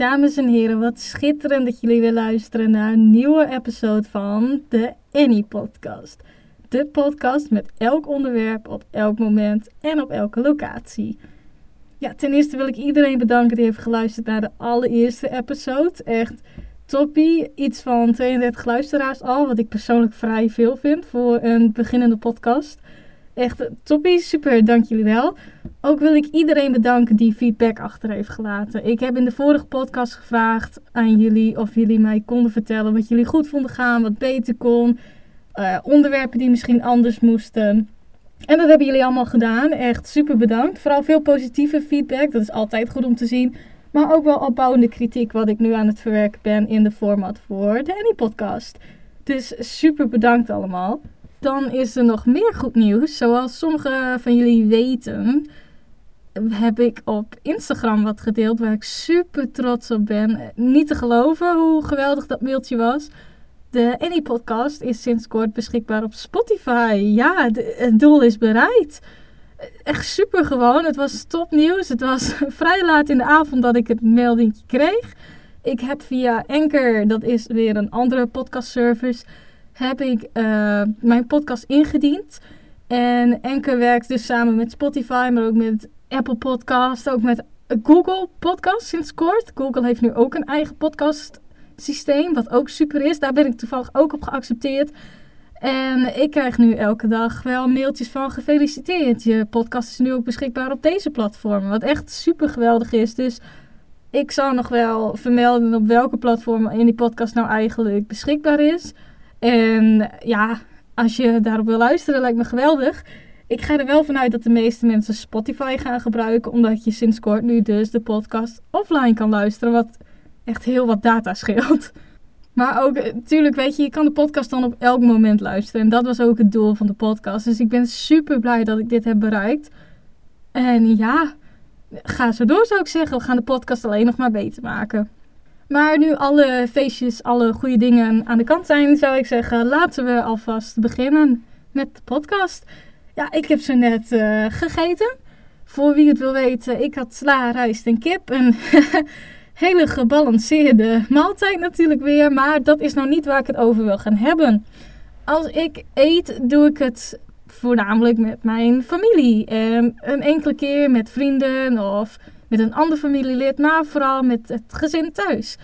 Dames en heren, wat schitterend dat jullie weer luisteren naar een nieuwe episode van de Annie Podcast. De podcast met elk onderwerp op elk moment en op elke locatie. Ja, ten eerste wil ik iedereen bedanken die heeft geluisterd naar de allereerste episode. Echt toppie. Iets van 32 luisteraars al, wat ik persoonlijk vrij veel vind voor een beginnende podcast. Echt toppie, super, dank jullie wel. Ook wil ik iedereen bedanken die feedback achter heeft gelaten. Ik heb in de vorige podcast gevraagd aan jullie of jullie mij konden vertellen wat jullie goed vonden gaan, wat beter kon, uh, onderwerpen die misschien anders moesten. En dat hebben jullie allemaal gedaan. Echt super bedankt. Vooral veel positieve feedback. Dat is altijd goed om te zien. Maar ook wel opbouwende kritiek, wat ik nu aan het verwerken ben in de format voor de Annie Podcast. Dus super bedankt allemaal. Dan is er nog meer goed nieuws. Zoals sommigen van jullie weten, heb ik op Instagram wat gedeeld waar ik super trots op ben. Niet te geloven hoe geweldig dat mailtje was. De Annie Podcast is sinds kort beschikbaar op Spotify. Ja, het doel is bereikt. Echt super gewoon. Het was topnieuws. Het was vrij laat in de avond dat ik het melding kreeg. Ik heb via Anchor, dat is weer een andere podcastservice, heb ik uh, mijn podcast ingediend. En Anchor werkt dus samen met Spotify, maar ook met Apple Podcast, ook met Google Podcast sinds kort. Google heeft nu ook een eigen podcast systeem, wat ook super is. Daar ben ik toevallig ook op geaccepteerd. En ik krijg nu elke dag wel mailtjes van gefeliciteerd. Je podcast is nu ook beschikbaar op deze platformen. Wat echt super geweldig is. Dus ik zal nog wel vermelden op welke platformen in die podcast nou eigenlijk beschikbaar is. En ja, als je daarop wil luisteren, lijkt me geweldig. Ik ga er wel vanuit dat de meeste mensen Spotify gaan gebruiken, omdat je sinds kort nu dus de podcast offline kan luisteren, wat echt heel wat data scheelt. Maar ook, natuurlijk, weet je, je kan de podcast dan op elk moment luisteren. En dat was ook het doel van de podcast. Dus ik ben super blij dat ik dit heb bereikt. En ja, ga zo door zou ik zeggen. We gaan de podcast alleen nog maar beter maken. Maar nu alle feestjes, alle goede dingen aan de kant zijn, zou ik zeggen, laten we alvast beginnen met de podcast. Ja, ik heb ze net uh, gegeten. Voor wie het wil weten, ik had sla, rijst en kip. Een hele gebalanceerde maaltijd natuurlijk weer. Maar dat is nou niet waar ik het over wil gaan hebben. Als ik eet, doe ik het voornamelijk met mijn familie. En een enkele keer met vrienden of met een ander familielid, maar vooral met het gezin thuis.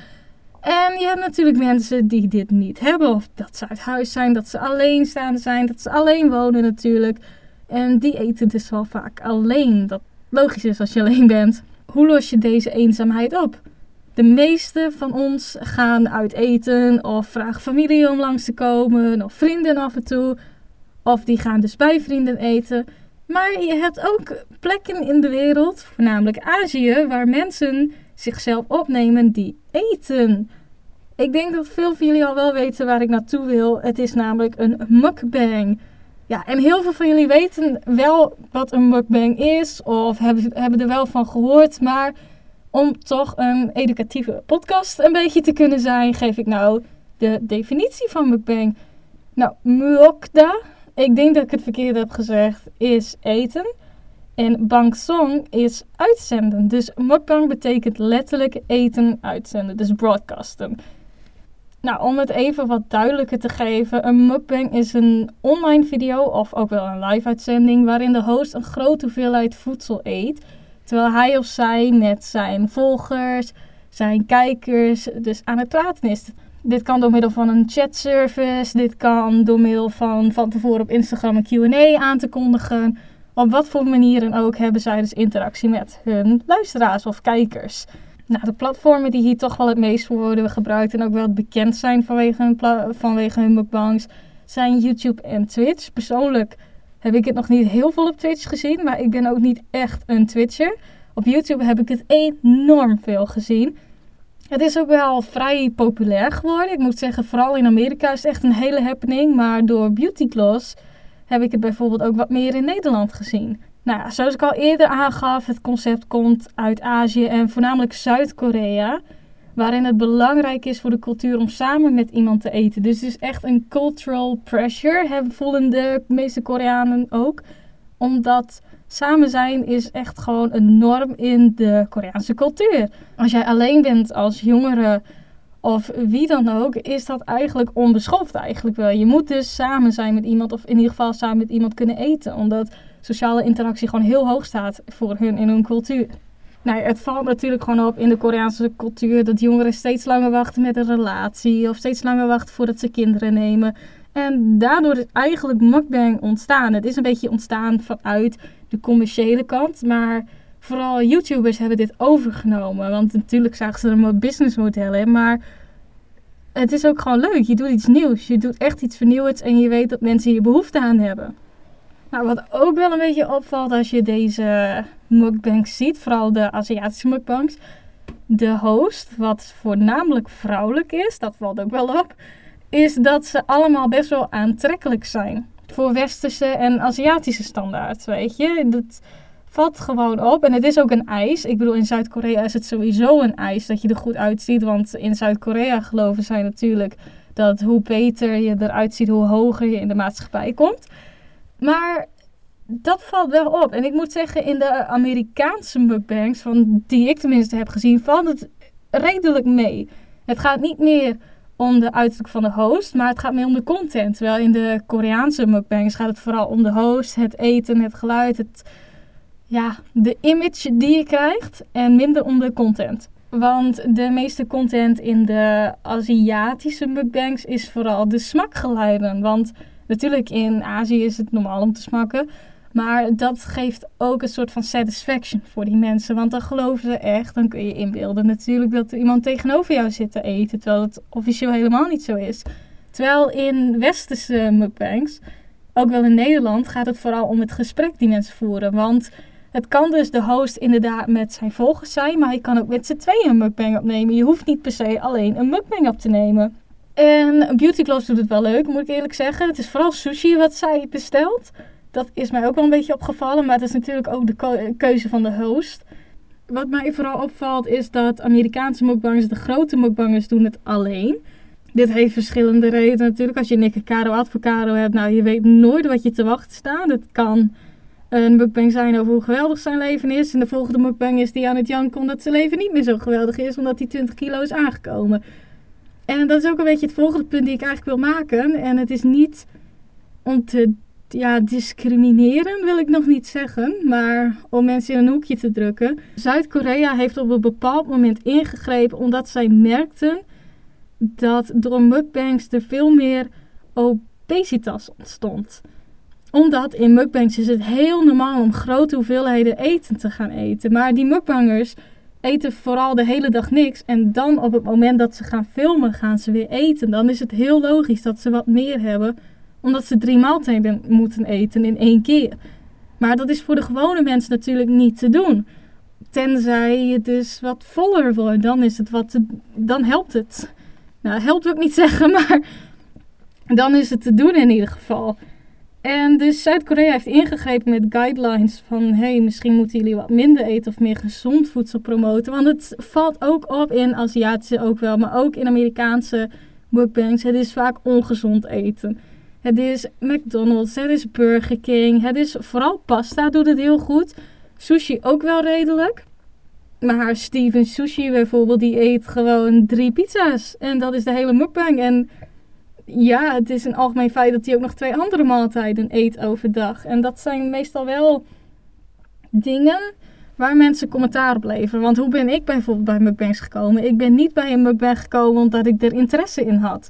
En je hebt natuurlijk mensen die dit niet hebben, of dat ze uit huis zijn, dat ze alleenstaande zijn, dat ze alleen wonen natuurlijk. En die eten dus wel vaak alleen. Dat logisch is als je alleen bent. Hoe los je deze eenzaamheid op? De meeste van ons gaan uit eten of vragen familie om langs te komen of vrienden af en toe. Of die gaan dus bij vrienden eten. Maar je hebt ook plekken in de wereld, voornamelijk Azië, waar mensen zichzelf opnemen die eten. Ik denk dat veel van jullie al wel weten waar ik naartoe wil. Het is namelijk een mukbang. Ja, en heel veel van jullie weten wel wat een mukbang is of hebben, hebben er wel van gehoord. Maar om toch een educatieve podcast een beetje te kunnen zijn, geef ik nou de definitie van mukbang. Nou, mukda, ik denk dat ik het verkeerd heb gezegd, is eten. En bangsong is uitzenden. Dus mukbang betekent letterlijk eten uitzenden. Dus broadcasten. Nou, om het even wat duidelijker te geven. Een mukbang is een online video of ook wel een live uitzending waarin de host een grote hoeveelheid voedsel eet. Terwijl hij of zij met zijn volgers, zijn kijkers dus aan het praten is. Dit kan door middel van een chatservice. Dit kan door middel van van tevoren op Instagram een Q&A aan te kondigen. Op wat voor manieren ook hebben zij dus interactie met hun luisteraars of kijkers. Nou, de platformen die hier toch wel het meest voor worden gebruikt en ook wel bekend zijn vanwege hun, vanwege hun mukbangs zijn YouTube en Twitch. Persoonlijk heb ik het nog niet heel veel op Twitch gezien, maar ik ben ook niet echt een Twitcher. Op YouTube heb ik het enorm veel gezien. Het is ook wel vrij populair geworden. Ik moet zeggen, vooral in Amerika is het echt een hele happening. Maar door Beauty Gloss heb ik het bijvoorbeeld ook wat meer in Nederland gezien. Nou, zoals ik al eerder aangaf, het concept komt uit Azië en voornamelijk Zuid-Korea. Waarin het belangrijk is voor de cultuur om samen met iemand te eten. Dus het is echt een cultural pressure, voelen de meeste Koreanen ook. Omdat samen zijn is echt gewoon een norm in de Koreaanse cultuur. Als jij alleen bent als jongere of wie dan ook, is dat eigenlijk onbeschoft eigenlijk wel. Je moet dus samen zijn met iemand of in ieder geval samen met iemand kunnen eten. Omdat sociale interactie gewoon heel hoog staat voor hun in hun cultuur. Nou, het valt natuurlijk gewoon op in de Koreaanse cultuur dat jongeren steeds langer wachten met een relatie of steeds langer wachten voordat ze kinderen nemen. En daardoor is eigenlijk mukbang ontstaan. Het is een beetje ontstaan vanuit de commerciële kant, maar vooral YouTubers hebben dit overgenomen. Want natuurlijk zagen ze er maar businessmodellen, maar het is ook gewoon leuk. Je doet iets nieuws, je doet echt iets vernieuwends en je weet dat mensen hier behoefte aan hebben. Nou, wat ook wel een beetje opvalt als je deze mukbangs ziet, vooral de Aziatische mukbangs, de host, wat voornamelijk vrouwelijk is, dat valt ook wel op, is dat ze allemaal best wel aantrekkelijk zijn. Voor westerse en Aziatische standaard, weet je. Dat valt gewoon op. En het is ook een ijs. Ik bedoel, in Zuid-Korea is het sowieso een ijs dat je er goed uitziet. Want in Zuid-Korea geloven zij natuurlijk dat hoe beter je eruit ziet, hoe hoger je in de maatschappij komt. Maar dat valt wel op. En ik moet zeggen, in de Amerikaanse mukbangs, van die ik tenminste heb gezien, valt het redelijk mee. Het gaat niet meer om de uiterlijk van de host, maar het gaat meer om de content. Terwijl in de Koreaanse mukbangs gaat het vooral om de host, het eten, het geluid, het, ja, de image die je krijgt en minder om de content. Want de meeste content in de Aziatische mukbangs is vooral de smakgeluiden. Want natuurlijk in Azië is het normaal om te smakken. Maar dat geeft ook een soort van satisfaction voor die mensen. Want dan geloven ze echt, dan kun je inbeelden natuurlijk dat er iemand tegenover jou zit te eten. Terwijl het officieel helemaal niet zo is. Terwijl in westerse mukbangs, ook wel in Nederland, gaat het vooral om het gesprek die mensen voeren. Want het kan dus de host inderdaad met zijn volgers zijn, maar hij kan ook met z'n tweeën een mukbang opnemen. Je hoeft niet per se alleen een mukbang op te nemen. En Beauty Gloves doet het wel leuk, moet ik eerlijk zeggen. Het is vooral sushi wat zij bestelt. Dat is mij ook wel een beetje opgevallen, maar het is natuurlijk ook de keuze van de host. Wat mij vooral opvalt is dat Amerikaanse mukbangers, de grote mukbangers, doen het alleen. Dit heeft verschillende redenen natuurlijk. Als je Nick Caro Advocado hebt, nou je weet nooit wat je te wachten staat. Het kan een mukbang zijn over hoe geweldig zijn leven is. En de volgende mukbang is die aan het janken omdat zijn leven niet meer zo geweldig is, omdat hij 20 kilo is aangekomen. En dat is ook een beetje het volgende punt die ik eigenlijk wil maken. En het is niet om te ja, discrimineren wil ik nog niet zeggen, maar om mensen in een hoekje te drukken. Zuid-Korea heeft op een bepaald moment ingegrepen omdat zij merkten dat door mukbangs er veel meer obesitas ontstond. Omdat in mukbangs is het heel normaal om grote hoeveelheden eten te gaan eten. Maar die mukbangers eten vooral de hele dag niks. En dan op het moment dat ze gaan filmen, gaan ze weer eten. Dan is het heel logisch dat ze wat meer hebben omdat ze drie maaltijden moeten eten in één keer. Maar dat is voor de gewone mensen natuurlijk niet te doen. Tenzij je dus wat voller wordt, dan is het wat dan helpt het. Nou, helpt wil ik niet zeggen, maar dan is het te doen in ieder geval. En dus Zuid-Korea heeft ingegrepen met guidelines van hey, misschien moeten jullie wat minder eten of meer gezond voedsel promoten. Want het valt ook op in Aziatische ook wel, maar ook in Amerikaanse mukbangs. Het is vaak ongezond eten. Het is McDonald's, het is Burger King, het is vooral pasta doet het heel goed. Sushi ook wel redelijk. Maar Steven Sushi bijvoorbeeld, die eet gewoon drie pizza's. En dat is de hele mukbang. En ja, het is een algemeen feit dat hij ook nog twee andere maaltijden eet overdag. En dat zijn meestal wel dingen waar mensen commentaar op leveren. Want hoe ben ik bijvoorbeeld bij mukbangs gekomen? Ik ben niet bij een mukbang gekomen omdat ik er interesse in had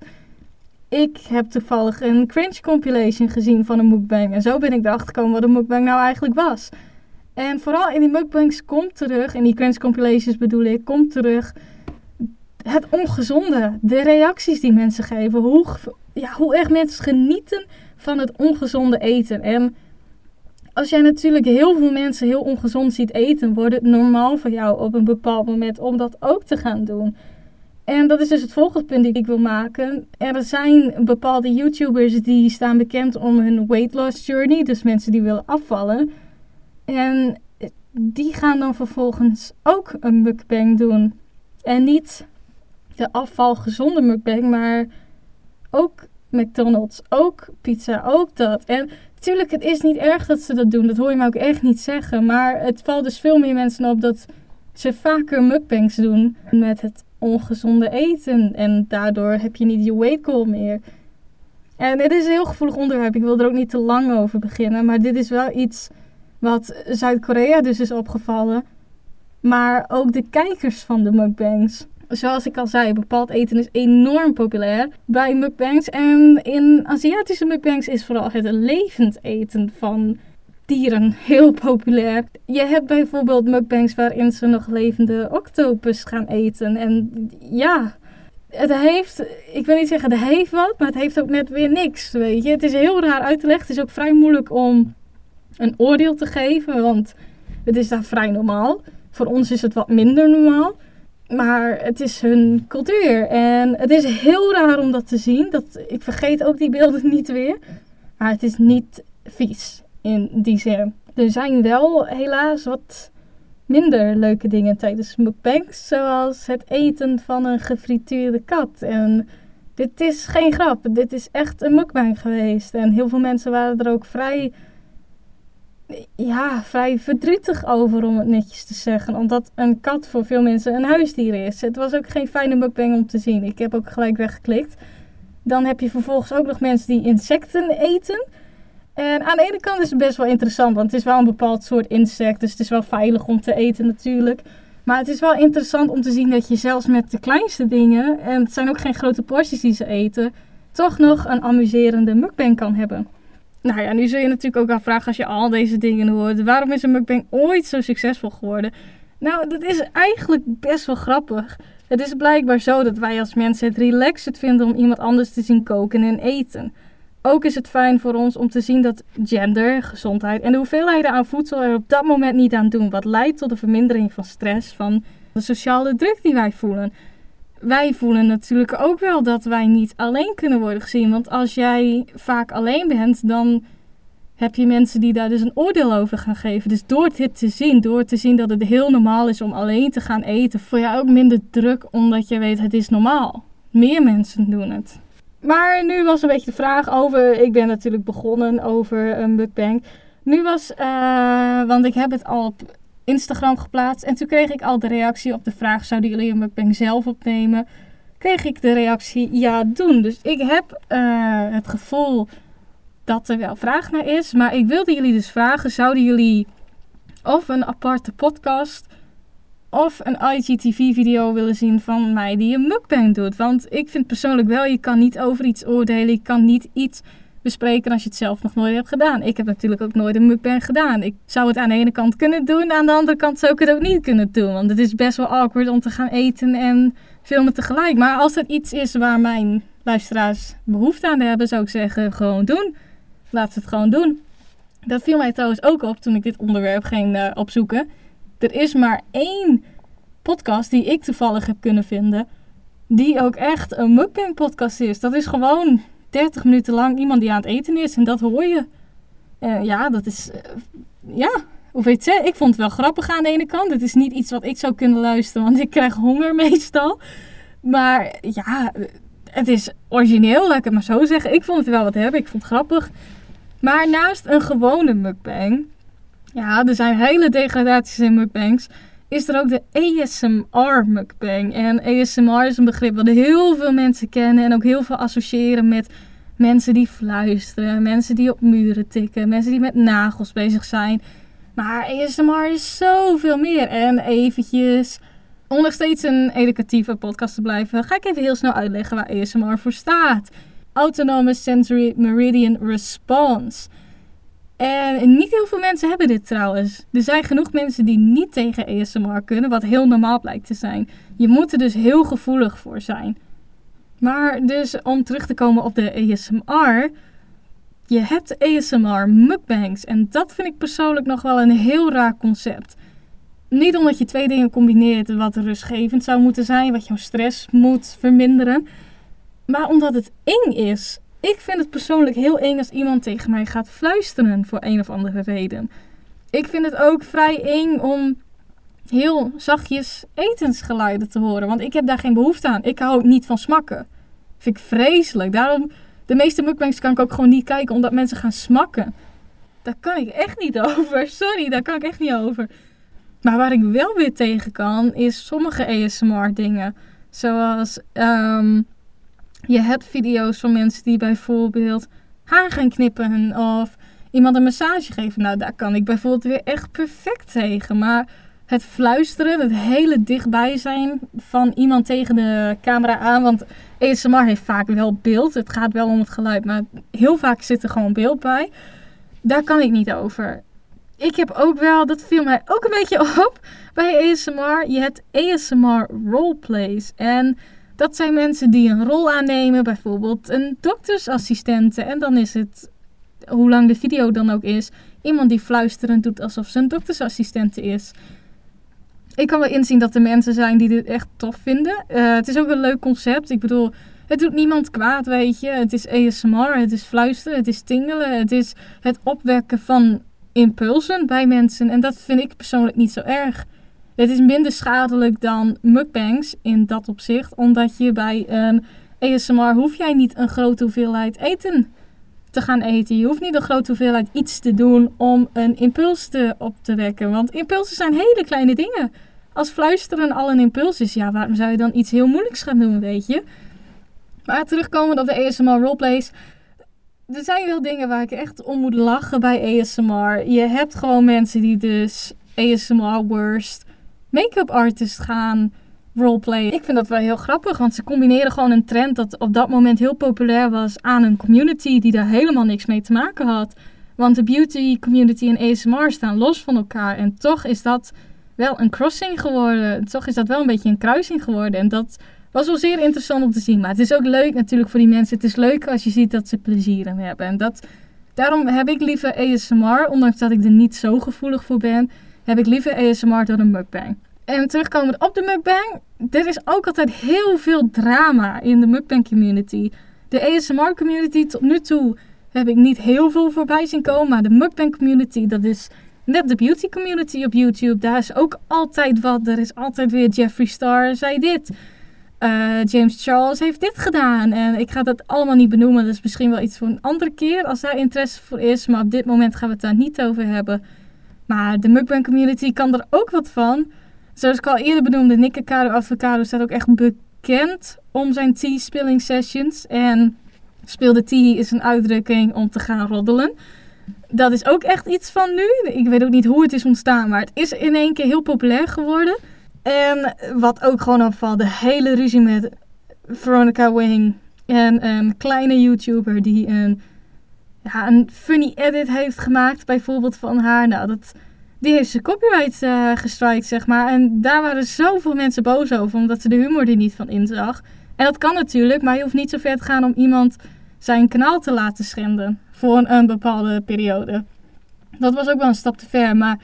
ik heb toevallig een cringe compilation gezien van een mukbang. En zo ben ik erachter gekomen wat een mukbang nou eigenlijk was. En vooral in die mukbangs komt terug, in die cringe compilations bedoel ik, komt terug het ongezonde. De reacties die mensen geven. Hoe, ja, hoe erg mensen genieten van het ongezonde eten. En als jij natuurlijk heel veel mensen heel ongezond ziet eten, wordt het normaal voor jou op een bepaald moment om dat ook te gaan doen. En dat is dus het volgende punt die ik wil maken. Er zijn bepaalde YouTubers die staan bekend om hun weight loss journey. Dus mensen die willen afvallen. En die gaan dan vervolgens ook een mukbang doen. En niet de afvalgezonde mukbang, maar ook McDonald's ook pizza, ook dat. En natuurlijk, het is niet erg dat ze dat doen. Dat hoor je me ook echt niet zeggen. Maar het valt dus veel meer mensen op dat ze vaker mukbangs doen met het ongezonde eten. En daardoor heb je niet je weight goal meer. En het is een heel gevoelig onderwerp. Ik wil er ook niet te lang over beginnen. Maar dit is wel iets wat Zuid-Korea dus is opgevallen. Maar ook de kijkers van de mukbangs. Zoals ik al zei, bepaald eten is enorm populair bij mukbangs. En in Aziatische mukbangs is vooral het levend eten van dieren heel populair. Je hebt bijvoorbeeld mukbangs waarin ze nog levende octopus gaan eten. En ja, het heeft, ik wil niet zeggen het heeft wat, maar het heeft ook net weer niks, weet je. Het is heel raar uit te leggen. Het is ook vrij moeilijk om een oordeel te geven, want het is daar vrij normaal. Voor ons is het wat minder normaal. Maar het is hun cultuur. En het is heel raar om dat te zien. Dat, ik vergeet ook die beelden niet weer. Maar het is niet vies in die zin. Er zijn wel helaas wat minder leuke dingen tijdens mukbangs. Zoals het eten van een gefrituurde kat. En dit is geen grap. Dit is echt een mukbang geweest. En heel veel mensen waren er ook vrij ja, vrij verdrietig over, om het netjes te zeggen. Omdat een kat voor veel mensen een huisdier is. Het was ook geen fijne mukbang om te zien. Ik heb ook gelijk weggeklikt. Dan heb je vervolgens ook nog mensen die insecten eten. En aan de ene kant is het best wel interessant, want het is wel een bepaald soort insect. Dus het is wel veilig om te eten natuurlijk. Maar het is wel interessant om te zien dat je zelfs met de kleinste dingen, en het zijn ook geen grote porties die ze eten, toch nog een amuserende mukbang kan hebben. Nou ja, nu zul je natuurlijk ook afvragen als je al deze dingen hoort. Waarom is een mukbang ooit zo succesvol geworden? Nou, dat is eigenlijk best wel grappig. Het is blijkbaar zo dat wij als mensen het relaxed vinden om iemand anders te zien koken en eten. Ook is het fijn voor ons om te zien dat gender, gezondheid en de hoeveelheden aan voedsel er op dat moment niet aan doen. Wat leidt tot de vermindering van stress, van de sociale druk die wij voelen wij voelen natuurlijk ook wel dat wij niet alleen kunnen worden gezien. Want als jij vaak alleen bent, dan heb je mensen die daar dus een oordeel over gaan geven. Dus door dit te zien, door te zien dat het heel normaal is om alleen te gaan eten, voel je ook minder druk omdat je weet het is normaal. Meer mensen doen het. Maar nu was een beetje de vraag over, ik ben natuurlijk begonnen over een mukbang. Nu was, uh, want ik heb het al op Instagram geplaatst. En toen kreeg ik al de reactie op de vraag: zouden jullie een mukbang zelf opnemen? Kreeg ik de reactie: ja, doen. Dus ik heb uh, het gevoel dat er wel vraag naar is. Maar ik wilde jullie dus vragen: zouden jullie of een aparte podcast of een IGTV-video willen zien van mij die een mukbang doet? Want ik vind persoonlijk wel, je kan niet over iets oordelen. Je kan niet iets bespreken als je het zelf nog nooit hebt gedaan. Ik heb natuurlijk ook nooit een mukbang gedaan. Ik zou het aan de ene kant kunnen doen, aan de andere kant zou ik het ook niet kunnen doen. Want het is best wel awkward om te gaan eten en filmen tegelijk. Maar als het iets is waar mijn luisteraars behoefte aan hebben, zou ik zeggen, gewoon doen. Laat ze het gewoon doen. Dat viel mij trouwens ook op toen ik dit onderwerp ging uh, opzoeken. Er is maar één podcast die ik toevallig heb kunnen vinden, die ook echt een mukbang podcast is. Dat is gewoon 30 minuten lang iemand die aan het eten is. En dat hoor je. Uh, ja, dat is. Uh, ja, hoe weet je Ik vond het wel grappig aan de ene kant. Het is niet iets wat ik zou kunnen luisteren, want ik krijg honger meestal. Maar ja, het is origineel, laat ik het maar zo zeggen. Ik vond het wel wat hebben. Ik vond het grappig. Maar naast een gewone mukbang. Ja, er zijn hele degradaties in mukbangs is er ook de ASMR mukbang. En ASMR is een begrip wat heel veel mensen kennen en ook heel veel associëren met mensen die fluisteren, mensen die op muren tikken, mensen die met nagels bezig zijn. Maar ASMR is zoveel meer. En eventjes, om nog steeds een educatieve podcast te blijven, ga ik even heel snel uitleggen waar ASMR voor staat. Autonomous Sensory Meridian Response. En niet heel veel mensen hebben dit trouwens. Er zijn genoeg mensen die niet tegen ASMR kunnen, wat heel normaal blijkt te zijn. Je moet er dus heel gevoelig voor zijn. Maar dus om terug te komen op de ASMR. Je hebt ASMR mukbangs. En dat vind ik persoonlijk nog wel een heel raar concept. Niet omdat je twee dingen combineert wat rustgevend zou moeten zijn, wat jouw stress moet verminderen. Maar omdat het eng is. Ik vind het persoonlijk heel eng als iemand tegen mij gaat fluisteren voor een of andere reden. Ik vind het ook vrij eng om heel zachtjes etensgeluiden te horen. Want ik heb daar geen behoefte aan. Ik hou niet van smakken. Vind ik vreselijk. Daarom De meeste mukbangs kan ik ook gewoon niet kijken omdat mensen gaan smakken. Daar kan ik echt niet over. Sorry, daar kan ik echt niet over. Maar waar ik wel weer tegen kan, is sommige ASMR dingen. Zoals ehm, je hebt video's van mensen die bijvoorbeeld haar gaan knippen of iemand een massage geven. Nou, daar kan ik bijvoorbeeld weer echt perfect tegen. Maar het fluisteren, het hele dichtbij zijn van iemand tegen de camera aan. Want ASMR heeft vaak wel beeld. Het gaat wel om het geluid, maar heel vaak zit er gewoon beeld bij. Daar kan ik niet over. Ik heb ook wel, dat viel mij ook een beetje op bij ASMR. Je hebt ASMR roleplays. En dat zijn mensen die een rol aannemen, bijvoorbeeld een doktersassistente. En dan is het, hoe lang de video dan ook is, iemand die fluisterend doet alsof ze een doktersassistente is. Ik kan wel inzien dat er mensen zijn die dit echt tof vinden. Uh, het is ook een leuk concept. Ik bedoel, het doet niemand kwaad, weet je. Het is ASMR, het is fluisteren, het is tingelen. Het is het opwekken van impulsen bij mensen. En dat vind ik persoonlijk niet zo erg. Het is minder schadelijk dan mukbangs in dat opzicht. Omdat je bij een ASMR hoef jij niet een grote hoeveelheid eten te gaan eten. Je hoeft niet een grote hoeveelheid iets te doen om een impuls te, op te wekken. Want impulsen zijn hele kleine dingen. Als fluisteren al een impuls is, ja, waarom zou je dan iets heel moeilijks gaan doen, weet je? Maar terugkomen op de ASMR roleplays. Er zijn wel dingen waar ik echt om moet lachen bij ASMR. Je hebt gewoon mensen die dus ASMR worst make-up artist gaan roleplayen. Ik vind dat wel heel grappig, want ze combineren gewoon een trend dat op dat moment heel populair was aan een community die daar helemaal niks mee te maken had. Want de beauty community en ASMR staan los van elkaar en toch is dat wel een crossing geworden. Toch is dat wel een beetje een kruising geworden en dat was wel zeer interessant om te zien. Maar het is ook leuk natuurlijk voor die mensen. Het is leuk als je ziet dat ze plezier in hebben. En dat, daarom heb ik liever ASMR, ondanks dat ik er niet zo gevoelig voor ben, heb ik liever ASMR dan een mukbang. En terugkomend op de mukbang, er is ook altijd heel veel drama in de mukbang community. De ASMR community tot nu toe heb ik niet heel veel voorbij zien komen, maar de mukbang community, dat is net de beauty community op YouTube. Daar is ook altijd wat. Er is altijd weer Jeffree Star zei dit. Uh, James Charles heeft dit gedaan. En ik ga dat allemaal niet benoemen. Dat is misschien wel iets voor een andere keer als daar interesse voor is. Maar op dit moment gaan we het daar niet over hebben. Maar de mukbang community kan er ook wat van. Zoals ik al eerder benoemde, Caro Avocado staat ook echt bekend om zijn tea spilling sessions. En speelde tea is een uitdrukking om te gaan roddelen. Dat is ook echt iets van nu. Ik weet ook niet hoe het is ontstaan, maar het is in één keer heel populair geworden. En wat ook gewoon opvalt, de hele ruzie met Veronica Wing en een kleine YouTuber die een, ja, een funny edit heeft gemaakt, bijvoorbeeld van haar. Nou, dat, die heeft ze copyright uh, gestrikt, zeg maar. En daar waren zoveel mensen boos over, omdat ze de humor er niet van inzag. En dat kan natuurlijk, maar je hoeft niet zo ver te gaan om iemand zijn kanaal te laten schenden voor een, een bepaalde periode. Dat was ook wel een stap te ver, maar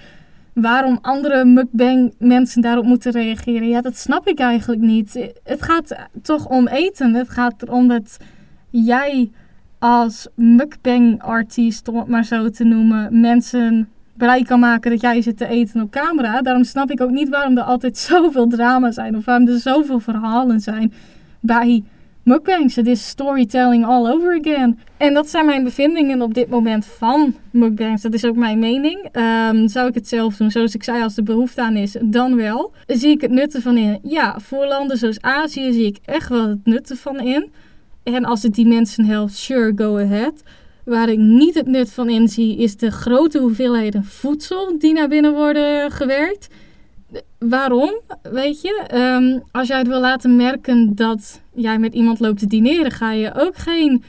waarom andere mukbang mensen daarop moeten reageren, ja, dat snap ik eigenlijk niet. Het gaat toch om eten. Het gaat erom dat jij als mukbang artiest, om het maar zo te noemen, mensen blij kan maken dat jij zit te eten op camera. Daarom snap ik ook niet waarom er altijd zoveel drama zijn of waarom er zoveel verhalen zijn bij mukbangs. Het is storytelling all over again. En dat zijn mijn bevindingen op dit moment van mukbangs. Dat is ook mijn mening. Um, zou ik het zelf doen, zoals ik zei, als er behoefte aan is, dan wel. Zie ik het nut ervan in? Ja, voor landen zoals Azië zie ik echt wel het nut ervan in. En als het die mensen helpt, sure, go ahead. Waar ik niet het nut van inzie, is de grote hoeveelheden voedsel die naar binnen worden gewerkt. Waarom? Weet je, um, als jij het wil laten merken dat jij met iemand loopt te dineren, ga je ook geen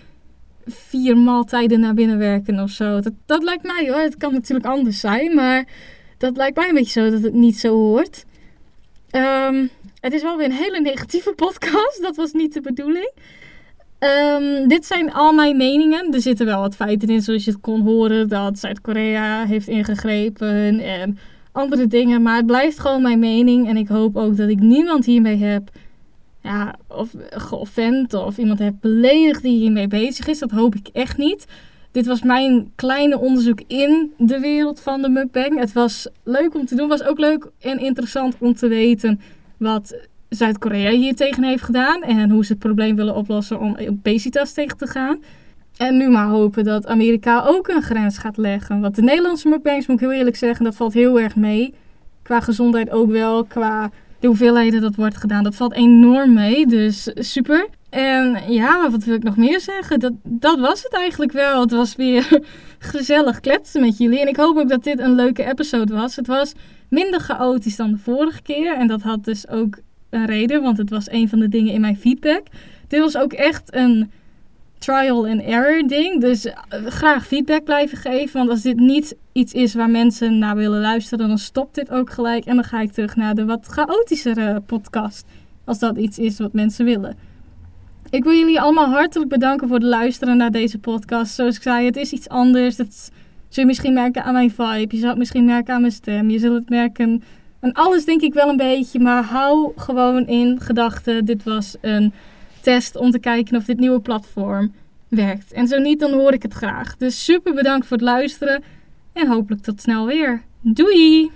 vier maaltijden naar binnen werken of zo. Dat, dat lijkt mij hoor. Het kan natuurlijk anders zijn, maar dat lijkt mij een beetje zo dat het niet zo hoort. Um, het is wel weer een hele negatieve podcast. Dat was niet de bedoeling. Um, dit zijn al mijn meningen. Er zitten wel wat feiten in, zoals je het kon horen, dat Zuid-Korea heeft ingegrepen en andere dingen. Maar het blijft gewoon mijn mening. En ik hoop ook dat ik niemand hiermee heb ja, of geoffend of iemand heb beledigd die hiermee bezig is. Dat hoop ik echt niet. Dit was mijn kleine onderzoek in de wereld van de mukbang. Het was leuk om te doen. Was ook leuk en interessant om te weten wat Zuid-Korea hier tegen heeft gedaan. En hoe ze het probleem willen oplossen om obesitas tegen te gaan. En nu maar hopen dat Amerika ook een grens gaat leggen. Want de Nederlandse mukbangs, moet ik heel eerlijk zeggen, dat valt heel erg mee. Qua gezondheid ook wel, qua de hoeveelheden dat wordt gedaan. Dat valt enorm mee, dus super. En ja, wat wil ik nog meer zeggen? Dat, dat was het eigenlijk wel. Het was weer gezellig kletsen met jullie. En ik hoop ook dat dit een leuke episode was. Het was minder chaotisch dan de vorige keer. En dat had dus ook reden, want het was een van de dingen in mijn feedback. Dit was ook echt een trial and error ding. Dus eh, graag feedback blijven geven. Want als dit niet iets is waar mensen naar willen luisteren, dan stopt dit ook gelijk. En dan ga ik terug naar de wat chaotischere podcast. Als dat iets is wat mensen willen. Ik wil jullie allemaal hartelijk bedanken voor het luisteren naar deze podcast. Zoals ik zei, het is iets anders. Dat zul je misschien merken aan mijn vibe. Je zal het misschien merken aan mijn stem. Je zult het merken aan alles denk ik wel een beetje. Maar hou gewoon in gedachten. Dit was een test om te kijken of dit nieuwe platform werkt. En zo niet, dan hoor ik het graag. Dus super bedankt voor het luisteren. En hopelijk tot snel weer. Doei!